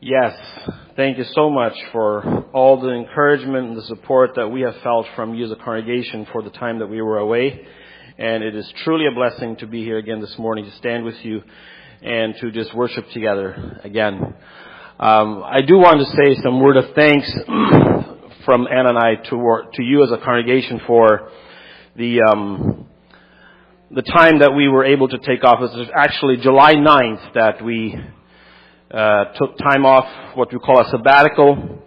Yes, thank you so much for all the encouragement and the support that we have felt from you as a congregation for the time that we were away. And it is truly a blessing to be here again this morning to stand with you and to just worship together again. Um, I do want to say some word of thanks from Anna and I to, to you as a congregation for the um, the time that we were able to take off. It was actually July 9th that we uh, took time off, what we call a sabbatical.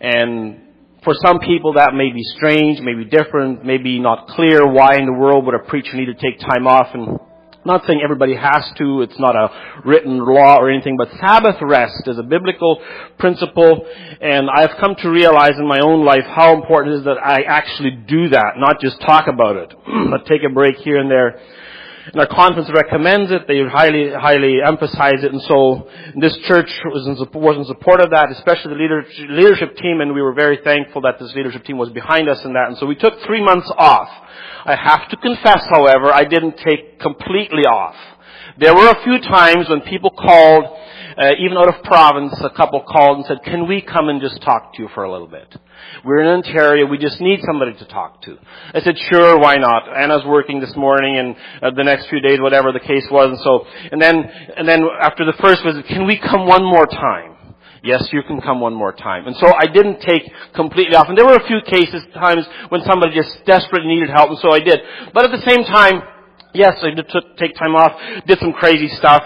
And for some people that may be strange, maybe different, maybe not clear why in the world would a preacher need to take time off. And I'm not saying everybody has to, it's not a written law or anything, but Sabbath rest is a biblical principle, and I've come to realize in my own life how important it is that I actually do that, not just talk about it, but take a break here and there and our conference recommends it. They highly, highly emphasize it. And so this church was in, was in support of that, especially the leadership team. And we were very thankful that this leadership team was behind us in that. And so we took three months off. I have to confess, however, I didn't take completely off. There were a few times when people called, uh, even out of province, a couple called and said, can we come and just talk to you for a little bit? We're in Ontario. We just need somebody to talk to. I said, sure, why not? Anna's working this morning and uh, the next few days, whatever the case was. And so, and then, and then after the first visit, can we come one more time? Yes, you can come one more time. And so I didn't take completely off. And there were a few cases, times when somebody just desperately needed help, and so I did. But at the same time, yes, I did t- take time off, did some crazy stuff.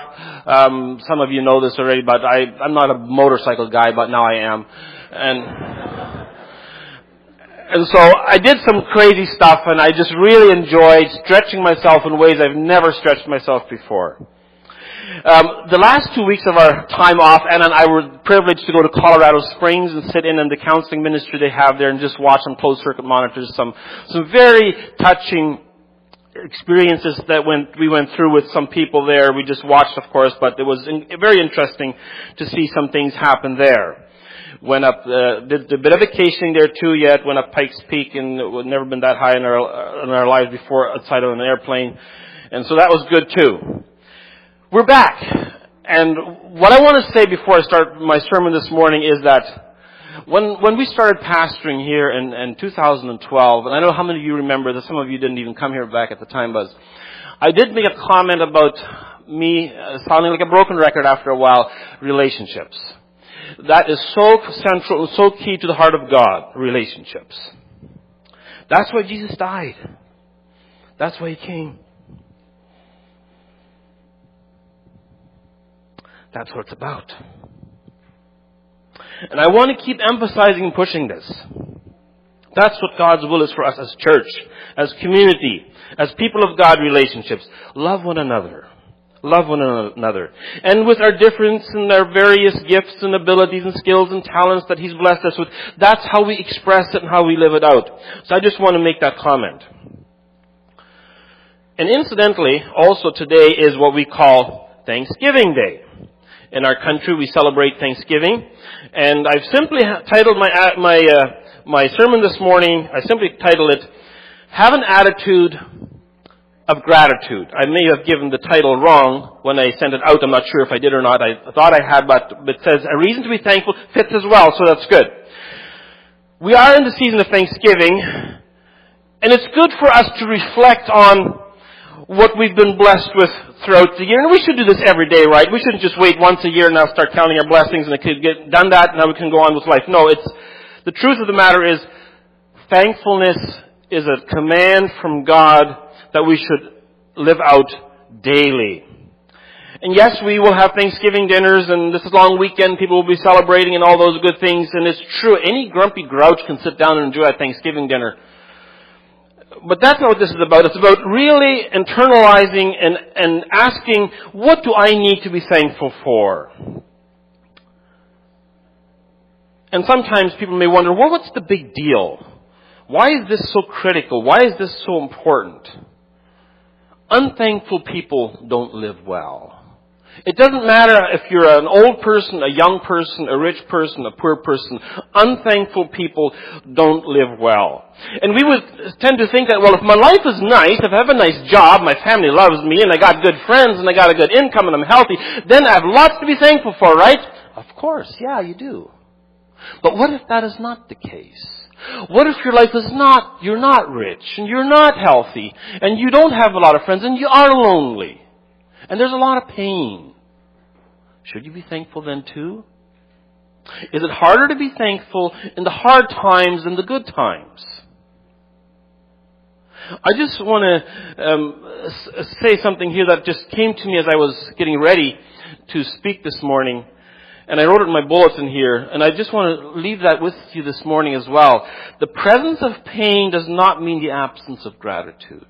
Um, some of you know this already, but I, I'm not a motorcycle guy, but now I am. And, and so I did some crazy stuff and I just really enjoyed stretching myself in ways I've never stretched myself before. Um, the last two weeks of our time off, Anna and I were privileged to go to Colorado Springs and sit in on the counseling ministry they have there and just watch on closed circuit monitors some, some very touching experiences that went, we went through with some people there. We just watched, of course, but it was in, very interesting to see some things happen there went up, uh, did a bit of vacationing there too yet, went up Pikes Peak and we've never been that high in our, in our lives before outside of an airplane. And so that was good too. We're back. And what I want to say before I start my sermon this morning is that when, when we started pastoring here in, in 2012, and I know how many of you remember that some of you didn't even come here back at the time, Buzz, I did make a comment about me uh, sounding like a broken record after a while, relationships. That is so central so key to the heart of God, relationships. That's why Jesus died. That's why He came. That's what it's about. And I want to keep emphasizing and pushing this. That's what God's will is for us as church, as community, as people of God relationships. Love one another. Love one another. And with our difference and our various gifts and abilities and skills and talents that He's blessed us with, that's how we express it and how we live it out. So I just want to make that comment. And incidentally, also today is what we call Thanksgiving Day. In our country, we celebrate Thanksgiving, and I've simply titled my uh, my uh, my sermon this morning. I simply titled it "Have an Attitude of gratitude. I may have given the title wrong when I sent it out. I'm not sure if I did or not. I thought I had, but it says a reason to be thankful fits as well, so that's good. We are in the season of Thanksgiving, and it's good for us to reflect on what we've been blessed with throughout the year. And we should do this every day, right? We shouldn't just wait once a year and now start counting our blessings and it could get done that, and now we can go on with life. No, it's, the truth of the matter is, thankfulness is a command from God that we should live out daily. And yes, we will have Thanksgiving dinners and this is long weekend, people will be celebrating and all those good things, and it's true, any grumpy grouch can sit down and enjoy a Thanksgiving dinner. But that's not what this is about. It's about really internalizing and, and asking, what do I need to be thankful for? And sometimes people may wonder, well, what's the big deal? Why is this so critical? Why is this so important? Unthankful people don't live well. It doesn't matter if you're an old person, a young person, a rich person, a poor person. Unthankful people don't live well. And we would tend to think that, well, if my life is nice, if I have a nice job, my family loves me, and I got good friends, and I got a good income, and I'm healthy, then I have lots to be thankful for, right? Of course, yeah, you do. But what if that is not the case? What if your life is not, you're not rich, and you're not healthy, and you don't have a lot of friends, and you are lonely, and there's a lot of pain? Should you be thankful then too? Is it harder to be thankful in the hard times than the good times? I just want to um, say something here that just came to me as I was getting ready to speak this morning. And I wrote it in my bulletin here, and I just want to leave that with you this morning as well. The presence of pain does not mean the absence of gratitude.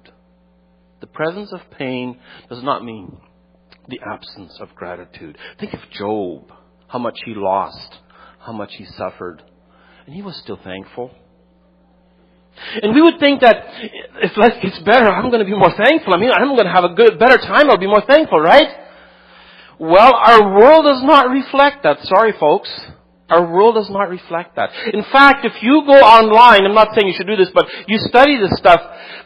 The presence of pain does not mean the absence of gratitude. Think of Job, how much he lost, how much he suffered, and he was still thankful. And we would think that if life gets better, I'm going to be more thankful. I mean, I'm going to have a good, better time. I'll be more thankful, right? Well, our world does not reflect that. Sorry, folks. Our world does not reflect that. In fact, if you go online, I'm not saying you should do this, but you study this stuff,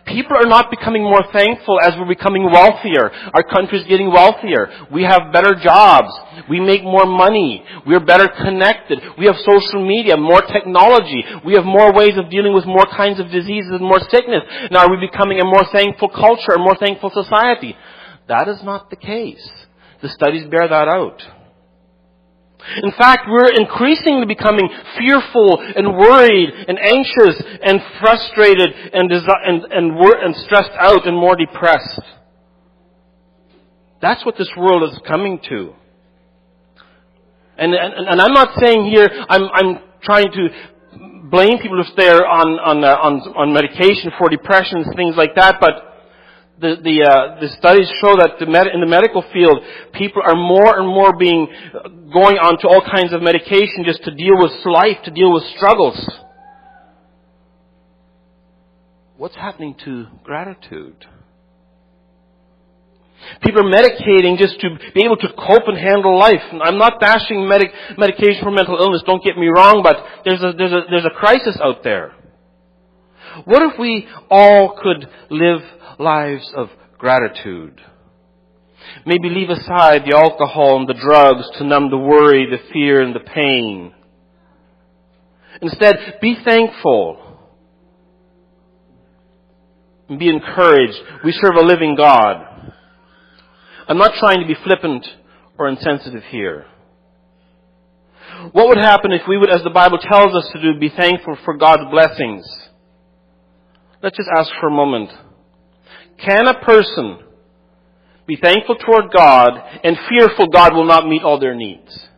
people are not becoming more thankful as we're becoming wealthier. Our country's getting wealthier. We have better jobs. We make more money. We're better connected. We have social media, more technology. We have more ways of dealing with more kinds of diseases and more sickness. Now are we becoming a more thankful culture, a more thankful society? That is not the case. The studies bear that out. In fact, we're increasingly becoming fearful and worried and anxious and frustrated and, desi- and, and, wor- and stressed out and more depressed. That's what this world is coming to. And, and, and I'm not saying here, I'm, I'm trying to blame people if they're on, on, uh, on, on medication for depression and things like that, but the, the, uh, the studies show that the med- in the medical field, people are more and more being, uh, going on to all kinds of medication just to deal with life, to deal with struggles. What's happening to gratitude? People are medicating just to be able to cope and handle life. I'm not bashing medic- medication for mental illness, don't get me wrong, but there's a, there's a, there's a crisis out there. What if we all could live lives of gratitude. Maybe leave aside the alcohol and the drugs to numb the worry, the fear, and the pain. Instead, be thankful and be encouraged. We serve a living God. I'm not trying to be flippant or insensitive here. What would happen if we would, as the Bible tells us to do, be thankful for God's blessings? Let's just ask for a moment. Can a person be thankful toward God and fearful God will not meet all their needs?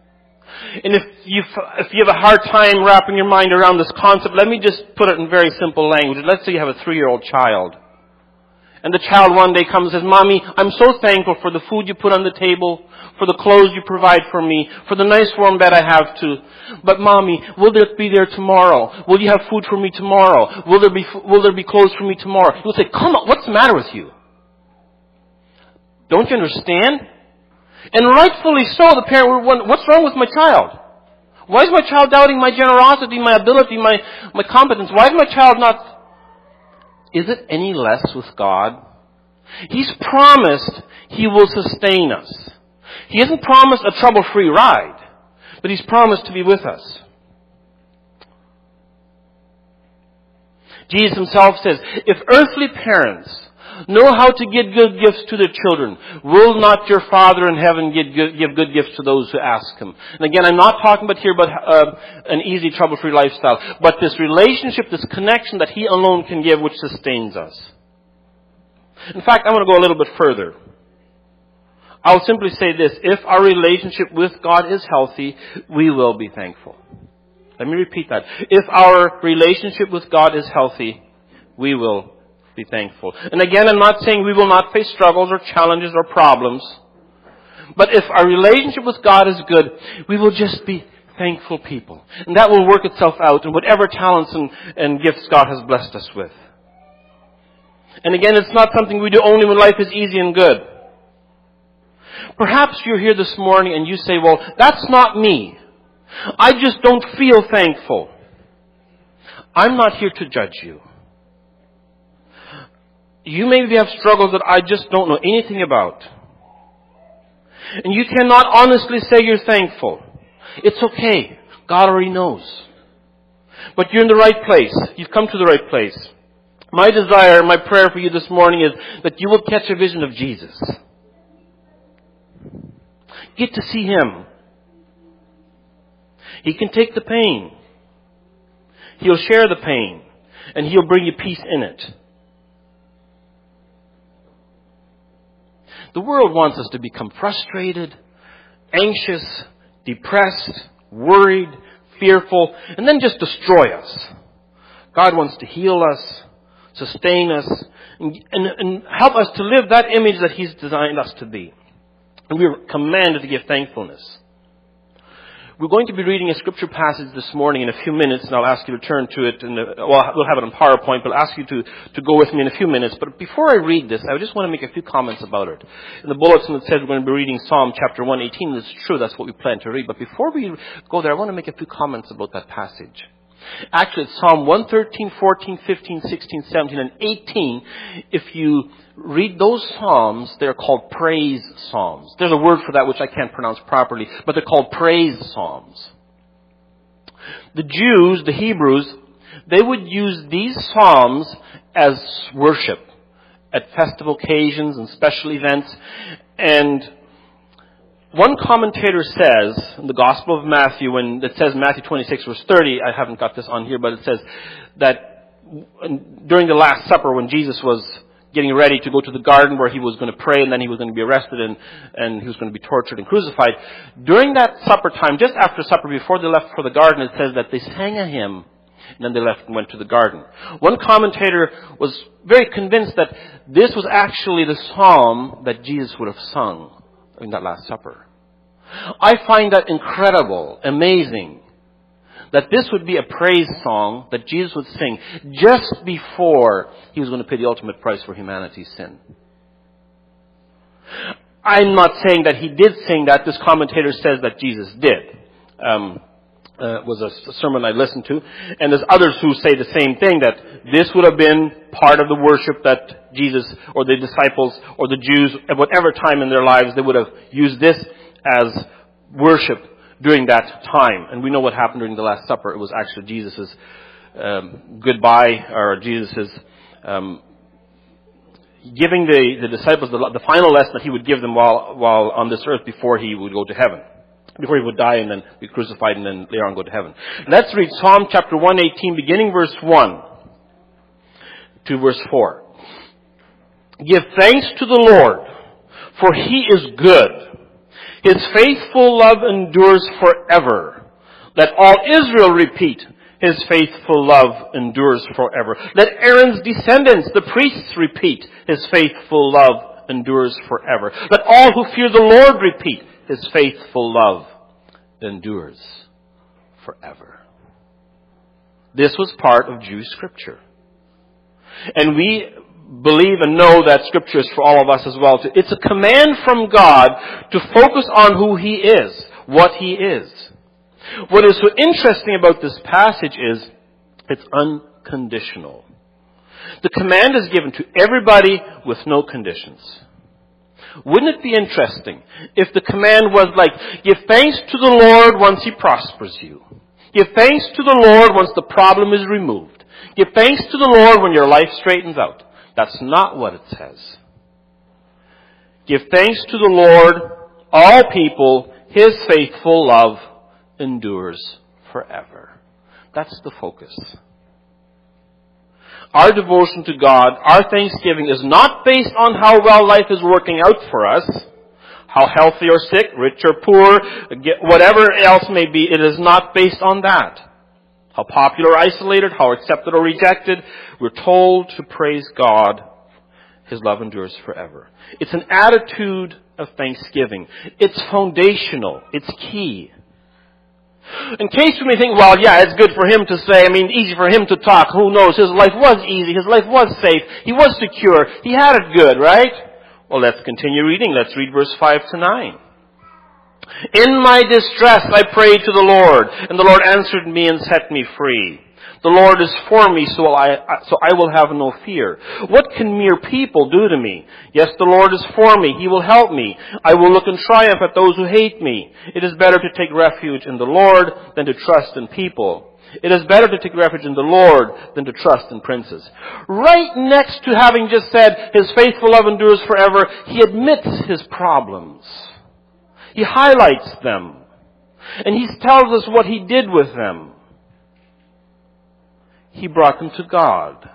And if you if you have a hard time wrapping your mind around this concept, let me just put it in very simple language. Let's say you have a three-year-old child. And the child one day comes and says, Mommy, I'm so thankful for the food you put on the table, for the clothes you provide for me, for the nice warm bed I have too. But Mommy, will there be there tomorrow? Will you have food for me tomorrow? Will there be, will there be clothes for me tomorrow? You'll say, come on, what's the matter with you? Don't you understand? And rightfully so, the parent will wonder, what's wrong with my child? Why is my child doubting my generosity, my ability, my, my competence? Why is my child not is it any less with God? He's promised He will sustain us. He hasn't promised a trouble-free ride, but He's promised to be with us. Jesus Himself says, if earthly parents know how to give good gifts to their children. Will not your Father in heaven give good, give good gifts to those who ask Him? And again, I'm not talking about here about uh, an easy, trouble-free lifestyle, but this relationship, this connection that He alone can give, which sustains us. In fact, I want to go a little bit further. I'll simply say this. If our relationship with God is healthy, we will be thankful. Let me repeat that. If our relationship with God is healthy, we will be thankful. And again, I'm not saying we will not face struggles or challenges or problems. But if our relationship with God is good, we will just be thankful people. And that will work itself out in whatever talents and, and gifts God has blessed us with. And again, it's not something we do only when life is easy and good. Perhaps you're here this morning and you say, well, that's not me. I just don't feel thankful. I'm not here to judge you. You maybe have struggles that I just don't know anything about. And you cannot honestly say you're thankful. It's okay. God already knows. But you're in the right place. You've come to the right place. My desire, my prayer for you this morning is that you will catch a vision of Jesus. Get to see Him. He can take the pain. He'll share the pain. And He'll bring you peace in it. The world wants us to become frustrated, anxious, depressed, worried, fearful, and then just destroy us. God wants to heal us, sustain us, and, and, and help us to live that image that He's designed us to be. And we are commanded to give thankfulness. We're going to be reading a scripture passage this morning in a few minutes, and I'll ask you to turn to it. And uh, well, we'll have it on PowerPoint, but I'll ask you to, to go with me in a few minutes. But before I read this, I just want to make a few comments about it. In the bulletin it says we're going to be reading Psalm chapter 118. It's true, that's what we plan to read. But before we go there, I want to make a few comments about that passage. Actually, it's Psalm 113, 14, 15, 16, 17, and 18. If you read those Psalms, they're called praise Psalms. There's a word for that which I can't pronounce properly, but they're called praise Psalms. The Jews, the Hebrews, they would use these Psalms as worship at festival occasions and special events. And one commentator says in the Gospel of Matthew, when it says Matthew 26 verse 30, I haven't got this on here, but it says that during the Last Supper when Jesus was getting ready to go to the garden where he was going to pray and then he was going to be arrested and, and he was going to be tortured and crucified. During that supper time, just after supper, before they left for the garden, it says that they sang a hymn and then they left and went to the garden. One commentator was very convinced that this was actually the psalm that Jesus would have sung in that Last Supper. I find that incredible, amazing that this would be a praise song that Jesus would sing just before he was going to pay the ultimate price for humanity's sin. I'm not saying that he did sing that. This commentator says that Jesus did. Um, uh, was a sermon I listened to, and there's others who say the same thing that this would have been part of the worship that Jesus or the disciples or the Jews at whatever time in their lives they would have used this as worship during that time. And we know what happened during the Last Supper. It was actually Jesus' um, goodbye, or Jesus' um, giving the, the disciples the, the final lesson that he would give them while, while on this earth before he would go to heaven. Before he would die and then be crucified and then later on go to heaven. Let's read Psalm chapter 118 beginning verse 1 to verse 4. Give thanks to the Lord, for he is good his faithful love endures forever. Let all Israel repeat, His faithful love endures forever. Let Aaron's descendants, the priests, repeat, His faithful love endures forever. Let all who fear the Lord repeat, His faithful love endures forever. This was part of Jewish scripture. And we believe and know that scripture is for all of us as well. It's a command from God to focus on who He is, what He is. What is so interesting about this passage is it's unconditional. The command is given to everybody with no conditions. Wouldn't it be interesting if the command was like, give thanks to the Lord once He prospers you. Give thanks to the Lord once the problem is removed. Give thanks to the Lord when your life straightens out. That's not what it says. Give thanks to the Lord, all people, His faithful love endures forever. That's the focus. Our devotion to God, our thanksgiving is not based on how well life is working out for us, how healthy or sick, rich or poor, whatever else may be, it is not based on that. How popular or isolated, how accepted or rejected, we're told to praise God. His love endures forever. It's an attitude of thanksgiving. It's foundational. It's key. In case you may think, well, yeah, it's good for him to say, I mean, easy for him to talk. Who knows? His life was easy. His life was safe. He was secure. He had it good, right? Well, let's continue reading. Let's read verse 5 to 9. In my distress I prayed to the Lord, and the Lord answered me and set me free. The Lord is for me, so I, so I will have no fear. What can mere people do to me? Yes, the Lord is for me. He will help me. I will look in triumph at those who hate me. It is better to take refuge in the Lord than to trust in people. It is better to take refuge in the Lord than to trust in princes. Right next to having just said, His faithful love endures forever, He admits His problems. He highlights them. And He tells us what He did with them. He brought them to God.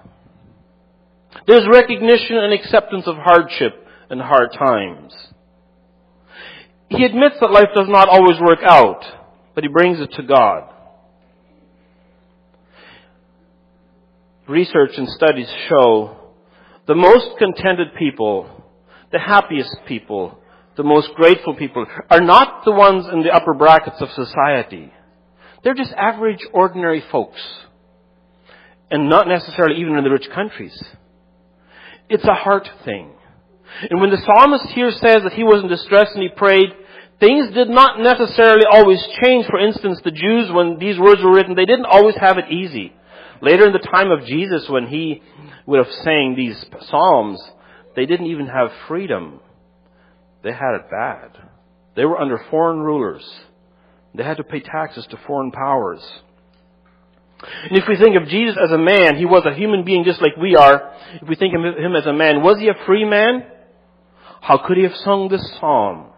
There's recognition and acceptance of hardship and hard times. He admits that life does not always work out, but he brings it to God. Research and studies show the most contented people, the happiest people, the most grateful people are not the ones in the upper brackets of society. They're just average, ordinary folks and not necessarily even in the rich countries. It's a heart thing. And when the psalmist here says that he was in distress and he prayed, things did not necessarily always change. For instance, the Jews, when these words were written, they didn't always have it easy. Later in the time of Jesus, when he would have sang these psalms, they didn't even have freedom. They had it bad. They were under foreign rulers. They had to pay taxes to foreign powers. And if we think of Jesus as a man, he was a human being just like we are. If we think of him as a man, was he a free man? How could he have sung this psalm?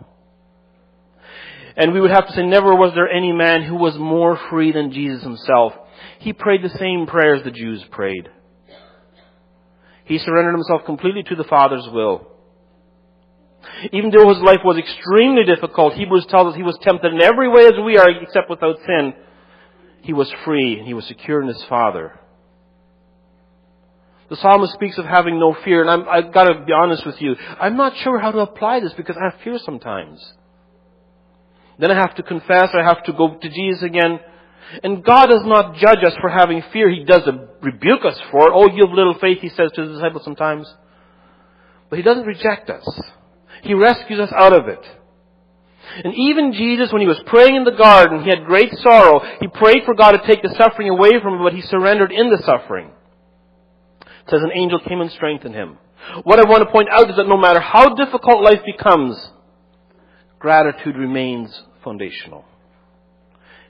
And we would have to say, never was there any man who was more free than Jesus himself. He prayed the same prayers the Jews prayed. He surrendered himself completely to the Father's will. Even though his life was extremely difficult, Hebrews tells us he was tempted in every way as we are, except without sin he was free and he was secure in his Father. The psalmist speaks of having no fear, and I'm, I've got to be honest with you. I'm not sure how to apply this because I have fear sometimes. Then I have to confess, I have to go to Jesus again. And God does not judge us for having fear. He does not rebuke us for it. Oh, you have little faith, He says to the disciples sometimes. But He doesn't reject us. He rescues us out of it. And even Jesus, when he was praying in the garden, he had great sorrow. He prayed for God to take the suffering away from him, but he surrendered in the suffering. It says an angel came and strengthened him. What I want to point out is that no matter how difficult life becomes, gratitude remains foundational.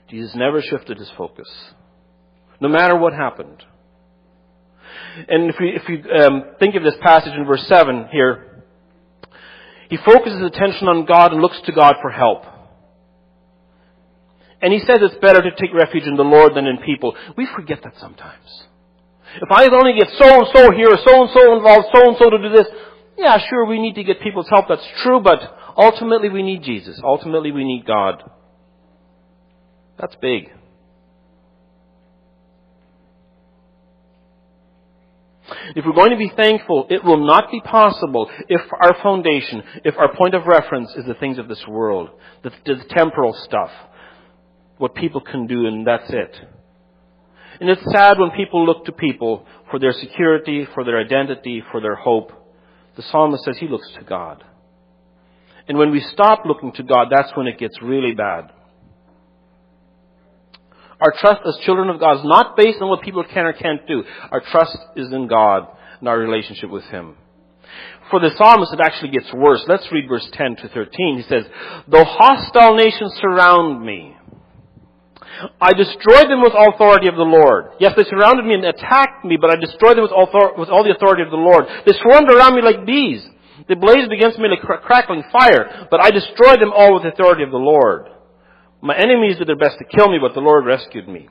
Jesus never shifted his focus, no matter what happened. And if we, if we um, think of this passage in verse 7 here, he focuses attention on God and looks to God for help. And he says it's better to take refuge in the Lord than in people. We forget that sometimes. If I only get so and so here, so and so involved, so and so to do this, yeah, sure, we need to get people's help. That's true, but ultimately we need Jesus. Ultimately we need God. That's big. If we're going to be thankful, it will not be possible if our foundation, if our point of reference is the things of this world, the, the temporal stuff, what people can do, and that's it. And it's sad when people look to people for their security, for their identity, for their hope. The psalmist says he looks to God. And when we stop looking to God, that's when it gets really bad. Our trust as children of God is not based on what people can or can't do. Our trust is in God and our relationship with Him. For the psalmist, it actually gets worse. Let's read verse 10 to 13. He says, Though hostile nations surround me, I destroyed them with authority of the Lord. Yes, they surrounded me and attacked me, but I destroyed them with all, with all the authority of the Lord. They swarmed around me like bees. They blazed against me like crackling fire, but I destroyed them all with the authority of the Lord. My enemies did their best to kill me, but the Lord rescued me.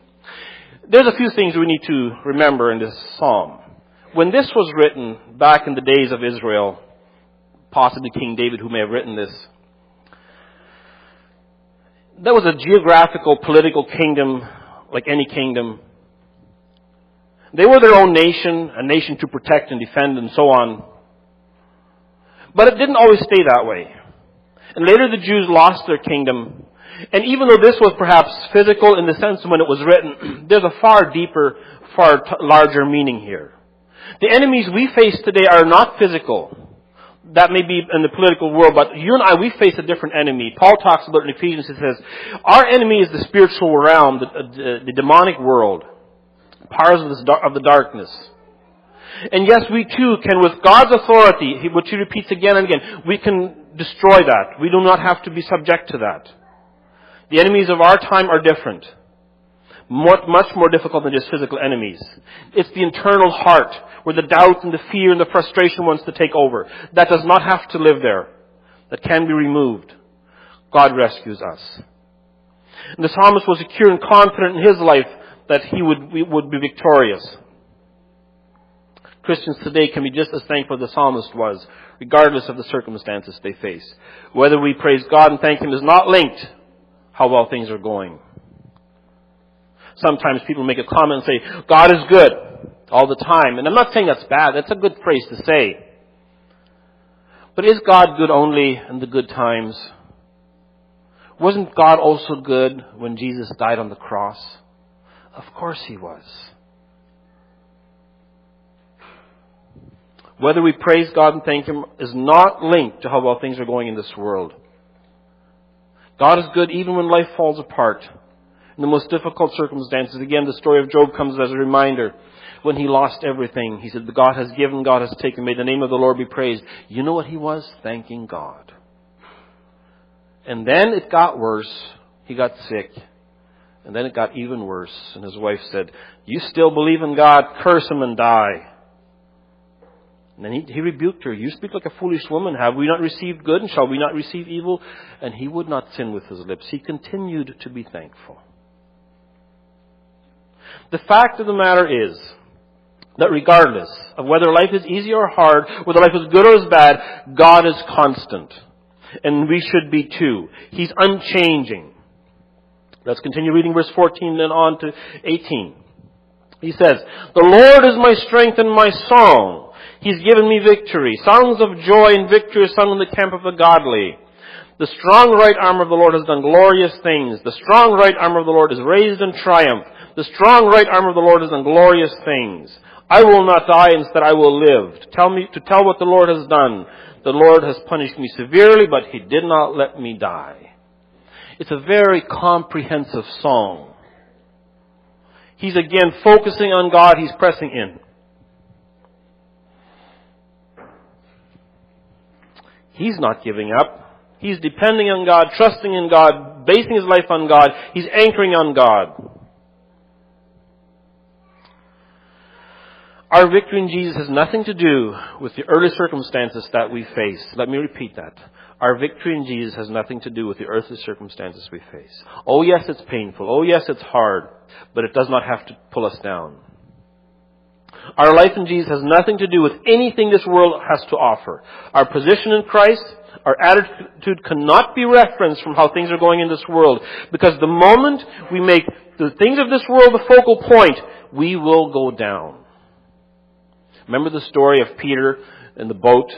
There's a few things we need to remember in this psalm. When this was written back in the days of Israel, possibly King David who may have written this, that was a geographical, political kingdom like any kingdom. They were their own nation, a nation to protect and defend and so on. But it didn't always stay that way. And later the Jews lost their kingdom and even though this was perhaps physical in the sense when it was written, there's a far deeper, far t- larger meaning here. The enemies we face today are not physical. that may be in the political world, but you and I, we face a different enemy. Paul talks about in Ephesians, he says, our enemy is the spiritual realm, the, uh, the, the demonic world, powers of, this, of the darkness. And yes, we too can, with God's authority, which he repeats again and again, we can destroy that. We do not have to be subject to that. The enemies of our time are different. More, much more difficult than just physical enemies. It's the internal heart where the doubt and the fear and the frustration wants to take over. That does not have to live there. That can be removed. God rescues us. And the psalmist was secure and confident in his life that he would, would be victorious. Christians today can be just as thankful as the psalmist was, regardless of the circumstances they face. Whether we praise God and thank Him is not linked how well things are going. Sometimes people make a comment and say, God is good all the time. And I'm not saying that's bad. That's a good phrase to say. But is God good only in the good times? Wasn't God also good when Jesus died on the cross? Of course He was. Whether we praise God and thank Him is not linked to how well things are going in this world. God is good even when life falls apart. In the most difficult circumstances, again, the story of Job comes as a reminder. When he lost everything, he said, "The God has given, God has taken. May the name of the Lord be praised. You know what he was? Thanking God. And then it got worse. He got sick. And then it got even worse. And his wife said, You still believe in God? Curse him and die. And then he, he rebuked her. You speak like a foolish woman. Have we not received good and shall we not receive evil? And he would not sin with his lips. He continued to be thankful. The fact of the matter is that regardless of whether life is easy or hard, whether life is good or is bad, God is constant. And we should be too. He's unchanging. Let's continue reading verse 14 and on to 18. He says, The Lord is my strength and my song. He's given me victory. Songs of joy and victory are sung in the camp of the godly. The strong right arm of the Lord has done glorious things. The strong right arm of the Lord is raised in triumph. The strong right arm of the Lord has done glorious things. I will not die, instead I will live. To tell me, to tell what the Lord has done. The Lord has punished me severely, but He did not let me die. It's a very comprehensive song. He's again focusing on God, he's pressing in. He's not giving up. He's depending on God, trusting in God, basing his life on God. He's anchoring on God. Our victory in Jesus has nothing to do with the earthly circumstances that we face. Let me repeat that. Our victory in Jesus has nothing to do with the earthly circumstances we face. Oh yes, it's painful. Oh yes, it's hard. But it does not have to pull us down. Our life in Jesus has nothing to do with anything this world has to offer. Our position in Christ, our attitude cannot be referenced from how things are going in this world. Because the moment we make the things of this world the focal point, we will go down. Remember the story of Peter in the boat?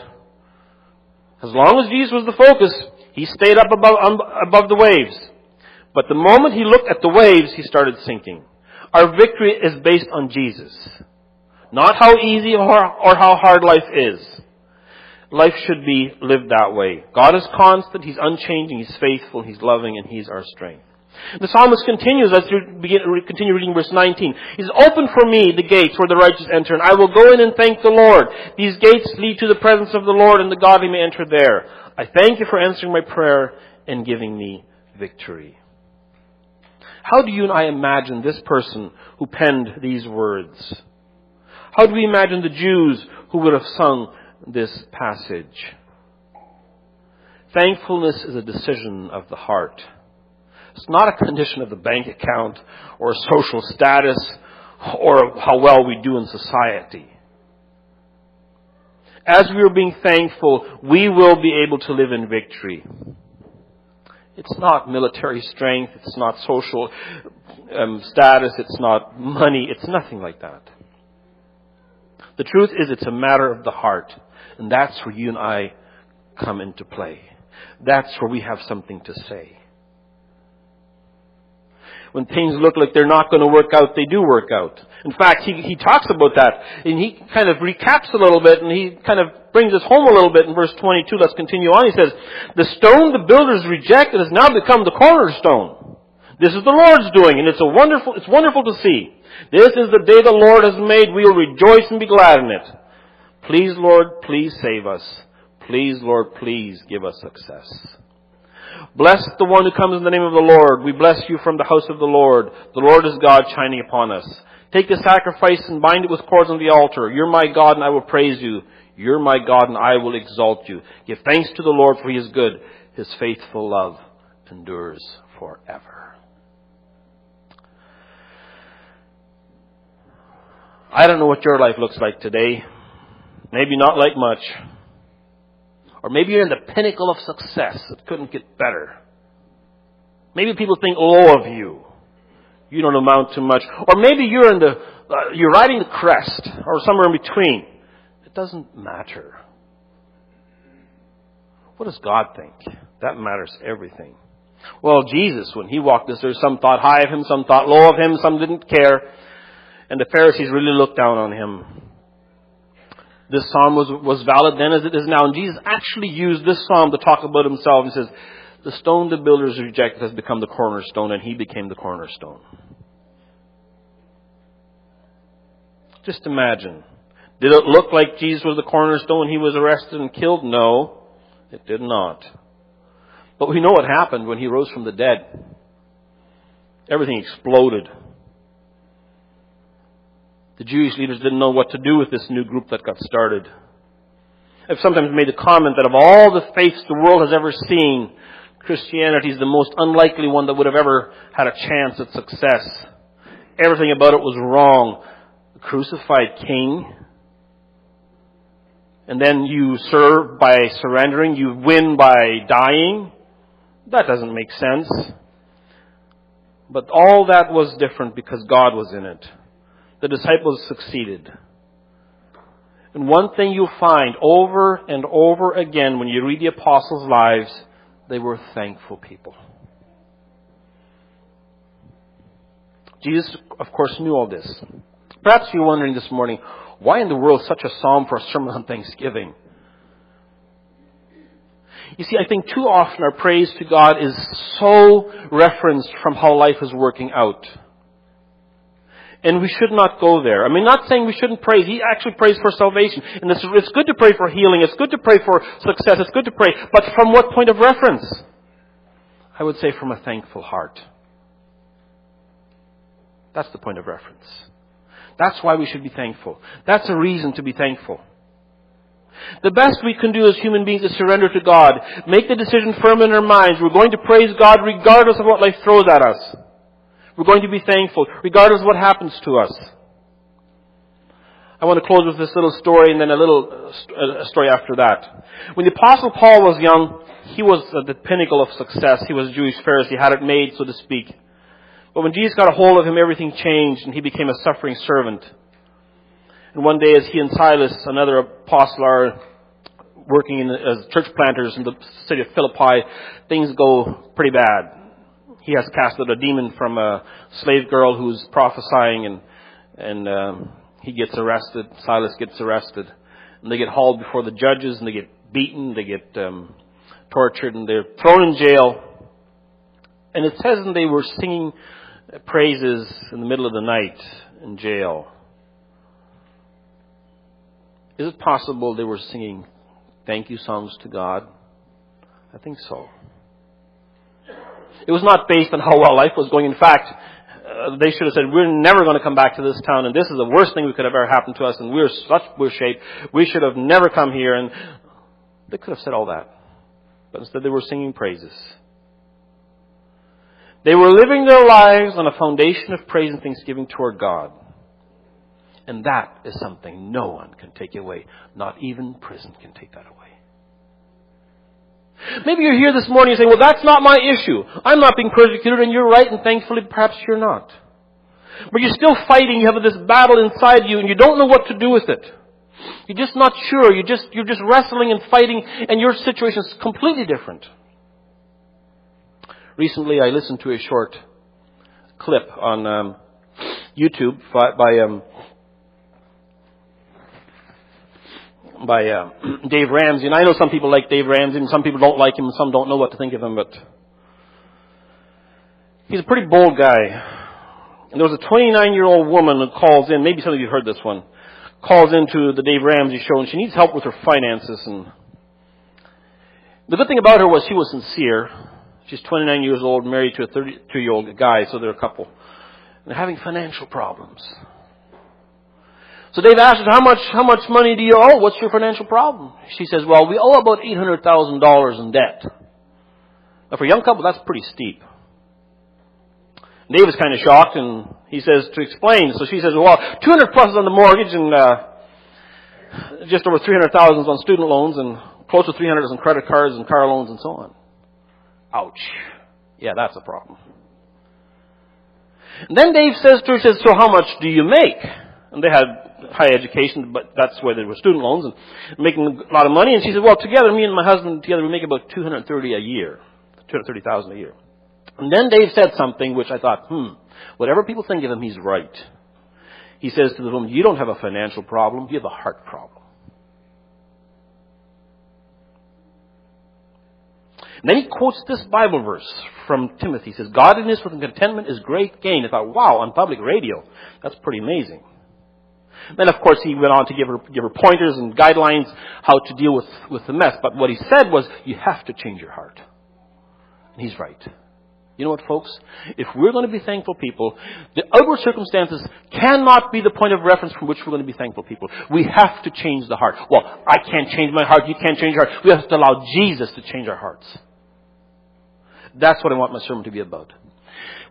As long as Jesus was the focus, he stayed up above, um, above the waves. But the moment he looked at the waves, he started sinking. Our victory is based on Jesus. Not how easy or, or how hard life is. Life should be lived that way. God is constant, He's unchanging, He's faithful, He's loving, and He's our strength. The psalmist continues as we begin, continue reading verse 19. He's open for me the gates where the righteous enter, and I will go in and thank the Lord. These gates lead to the presence of the Lord, and the godly may enter there. I thank you for answering my prayer and giving me victory. How do you and I imagine this person who penned these words? How do we imagine the Jews who would have sung this passage? Thankfulness is a decision of the heart. It's not a condition of the bank account or social status or how well we do in society. As we are being thankful, we will be able to live in victory. It's not military strength, it's not social um, status, it's not money, it's nothing like that. The truth is, it's a matter of the heart. And that's where you and I come into play. That's where we have something to say. When things look like they're not going to work out, they do work out. In fact, he, he talks about that, and he kind of recaps a little bit, and he kind of brings us home a little bit in verse 22. Let's continue on. He says, The stone the builders rejected has now become the cornerstone. This is the Lord's doing, and it's a wonderful, it's wonderful to see. This is the day the Lord has made. We will rejoice and be glad in it. Please, Lord, please save us. Please, Lord, please give us success. Bless the one who comes in the name of the Lord. We bless you from the house of the Lord. The Lord is God shining upon us. Take the sacrifice and bind it with cords on the altar. You're my God and I will praise you. You're my God and I will exalt you. Give thanks to the Lord for he is good. His faithful love endures forever. I don't know what your life looks like today. Maybe not like much. Or maybe you're in the pinnacle of success. It couldn't get better. Maybe people think low of you. You don't amount to much. Or maybe you're in the, uh, you're riding the crest, or somewhere in between. It doesn't matter. What does God think? That matters everything. Well, Jesus, when he walked this earth, some thought high of him, some thought low of him, some didn't care. And the Pharisees really looked down on him this psalm was, was valid then as it is now. And Jesus actually used this psalm to talk about himself. He says, the stone the builders rejected has become the cornerstone, and he became the cornerstone. Just imagine. Did it look like Jesus was the cornerstone he was arrested and killed? No, it did not. But we know what happened when he rose from the dead. Everything exploded. The Jewish leaders didn't know what to do with this new group that got started. I've sometimes made the comment that of all the faiths the world has ever seen, Christianity is the most unlikely one that would have ever had a chance at success. Everything about it was wrong. Crucified king, and then you serve by surrendering, you win by dying. That doesn't make sense. But all that was different because God was in it the disciples succeeded. And one thing you'll find over and over again when you read the apostles' lives, they were thankful people. Jesus, of course, knew all this. Perhaps you're wondering this morning, why in the world such a psalm for a sermon on Thanksgiving? You see, I think too often our praise to God is so referenced from how life is working out. And we should not go there. I mean, not saying we shouldn't pray. He actually prays for salvation. And it's, it's good to pray for healing. It's good to pray for success. It's good to pray. But from what point of reference? I would say from a thankful heart. That's the point of reference. That's why we should be thankful. That's a reason to be thankful. The best we can do as human beings is surrender to God. Make the decision firm in our minds. We're going to praise God regardless of what life throws at us. We're going to be thankful, regardless of what happens to us. I want to close with this little story and then a little uh, story after that. When the Apostle Paul was young, he was at the pinnacle of success. He was a Jewish Pharisee, had it made, so to speak. But when Jesus got a hold of him, everything changed and he became a suffering servant. And one day as he and Silas, another apostle, are working in, as church planters in the city of Philippi, things go pretty bad he has cast out a demon from a slave girl who's prophesying and and um, he gets arrested. Silas gets arrested, and they get hauled before the judges, and they get beaten, they get um, tortured, and they're thrown in jail. And it says that they were singing praises in the middle of the night in jail. Is it possible they were singing thank you songs to God? I think so. It was not based on how well life was going. In fact, uh, they should have said, we're never going to come back to this town and this is the worst thing that could have ever happened to us and we're such poor shape. We should have never come here and they could have said all that. But instead they were singing praises. They were living their lives on a foundation of praise and thanksgiving toward God. And that is something no one can take away. Not even prison can take that away. Maybe you're here this morning saying, well, that's not my issue. I'm not being persecuted and you're right and thankfully perhaps you're not. But you're still fighting, you have this battle inside you and you don't know what to do with it. You're just not sure, you're just, you're just wrestling and fighting and your situation is completely different. Recently I listened to a short clip on um, YouTube by, by um, by uh, Dave Ramsey. And I know some people like Dave Ramsey, and some people don't like him, and some don't know what to think of him. But he's a pretty bold guy. And there was a 29-year-old woman who calls in. Maybe some of you heard this one. Calls into the Dave Ramsey show, and she needs help with her finances. And the good thing about her was she was sincere. She's 29 years old, married to a 32-year-old guy, so they're a couple. And they're having financial problems. So Dave asked her, how much, how much money do you owe? What's your financial problem? She says, well, we owe about $800,000 in debt. Now for a young couple, that's pretty steep. Dave is kind of shocked and he says to explain. So she says, well, 200 plus on the mortgage and, uh, just over 300,000 is on student loans and close to 300 is on credit cards and car loans and so on. Ouch. Yeah, that's a problem. And then Dave says to her, says, so how much do you make? And they had high education, but that's where they were student loans and making a lot of money. And she said, well, together, me and my husband together, we make about 230 a year. 230,000 a year. And then Dave said something which I thought, hmm, whatever people think of him, he's right. He says to the woman, you don't have a financial problem, you have a heart problem. And then he quotes this Bible verse from Timothy. He says, Godliness with contentment is great gain. I thought, wow, on public radio. That's pretty amazing. Then, of course, he went on to give her, give her pointers and guidelines how to deal with, with the mess. But what he said was, you have to change your heart. And he's right. You know what, folks? If we're going to be thankful people, the outward circumstances cannot be the point of reference from which we're going to be thankful people. We have to change the heart. Well, I can't change my heart. You can't change your heart. We have to allow Jesus to change our hearts. That's what I want my sermon to be about.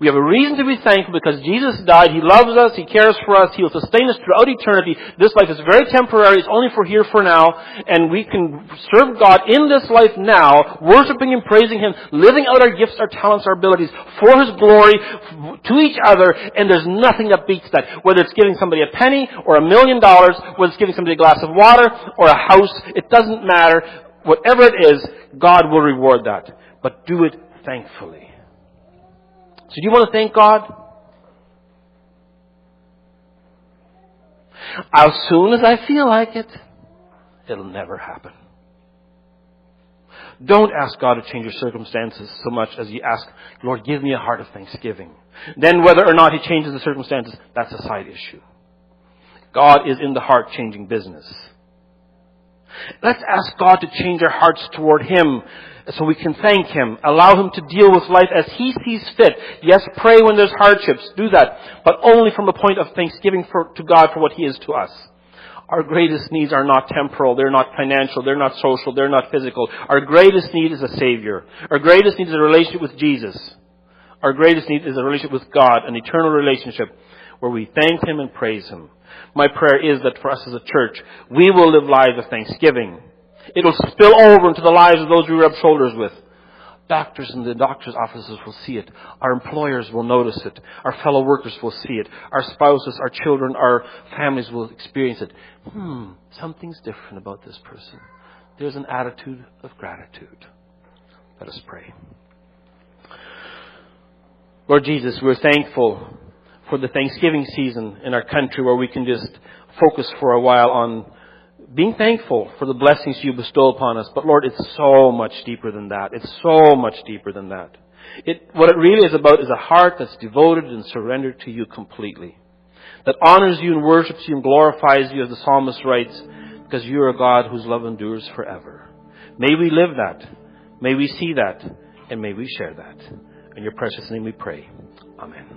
We have a reason to be thankful because Jesus died. He loves us. He cares for us. He will sustain us throughout eternity. This life is very temporary. It's only for here for now. And we can serve God in this life now, worshiping and praising Him, living out our gifts, our talents, our abilities for His glory to each other. And there's nothing that beats that. Whether it's giving somebody a penny or a million dollars, whether it's giving somebody a glass of water or a house, it doesn't matter. Whatever it is, God will reward that. But do it thankfully. So do you want to thank God? As soon as I feel like it, it'll never happen. Don't ask God to change your circumstances so much as you ask, Lord, give me a heart of thanksgiving. Then whether or not He changes the circumstances, that's a side issue. God is in the heart changing business. Let's ask God to change our hearts toward Him so we can thank Him. Allow Him to deal with life as He sees fit. Yes, pray when there's hardships. Do that. But only from a point of thanksgiving for, to God for what He is to us. Our greatest needs are not temporal, they're not financial, they're not social, they're not physical. Our greatest need is a Savior. Our greatest need is a relationship with Jesus. Our greatest need is a relationship with God, an eternal relationship where we thank Him and praise Him. My prayer is that for us as a church, we will live lives of thanksgiving. It'll spill over into the lives of those we rub shoulders with. Doctors in the doctor's offices will see it. Our employers will notice it. Our fellow workers will see it. Our spouses, our children, our families will experience it. Hmm, something's different about this person. There's an attitude of gratitude. Let us pray. Lord Jesus, we're thankful for the Thanksgiving season in our country where we can just focus for a while on being thankful for the blessings you bestow upon us. But Lord, it's so much deeper than that. It's so much deeper than that. It, what it really is about is a heart that's devoted and surrendered to you completely. That honors you and worships you and glorifies you as the psalmist writes, because you are a God whose love endures forever. May we live that. May we see that. And may we share that. In your precious name we pray. Amen.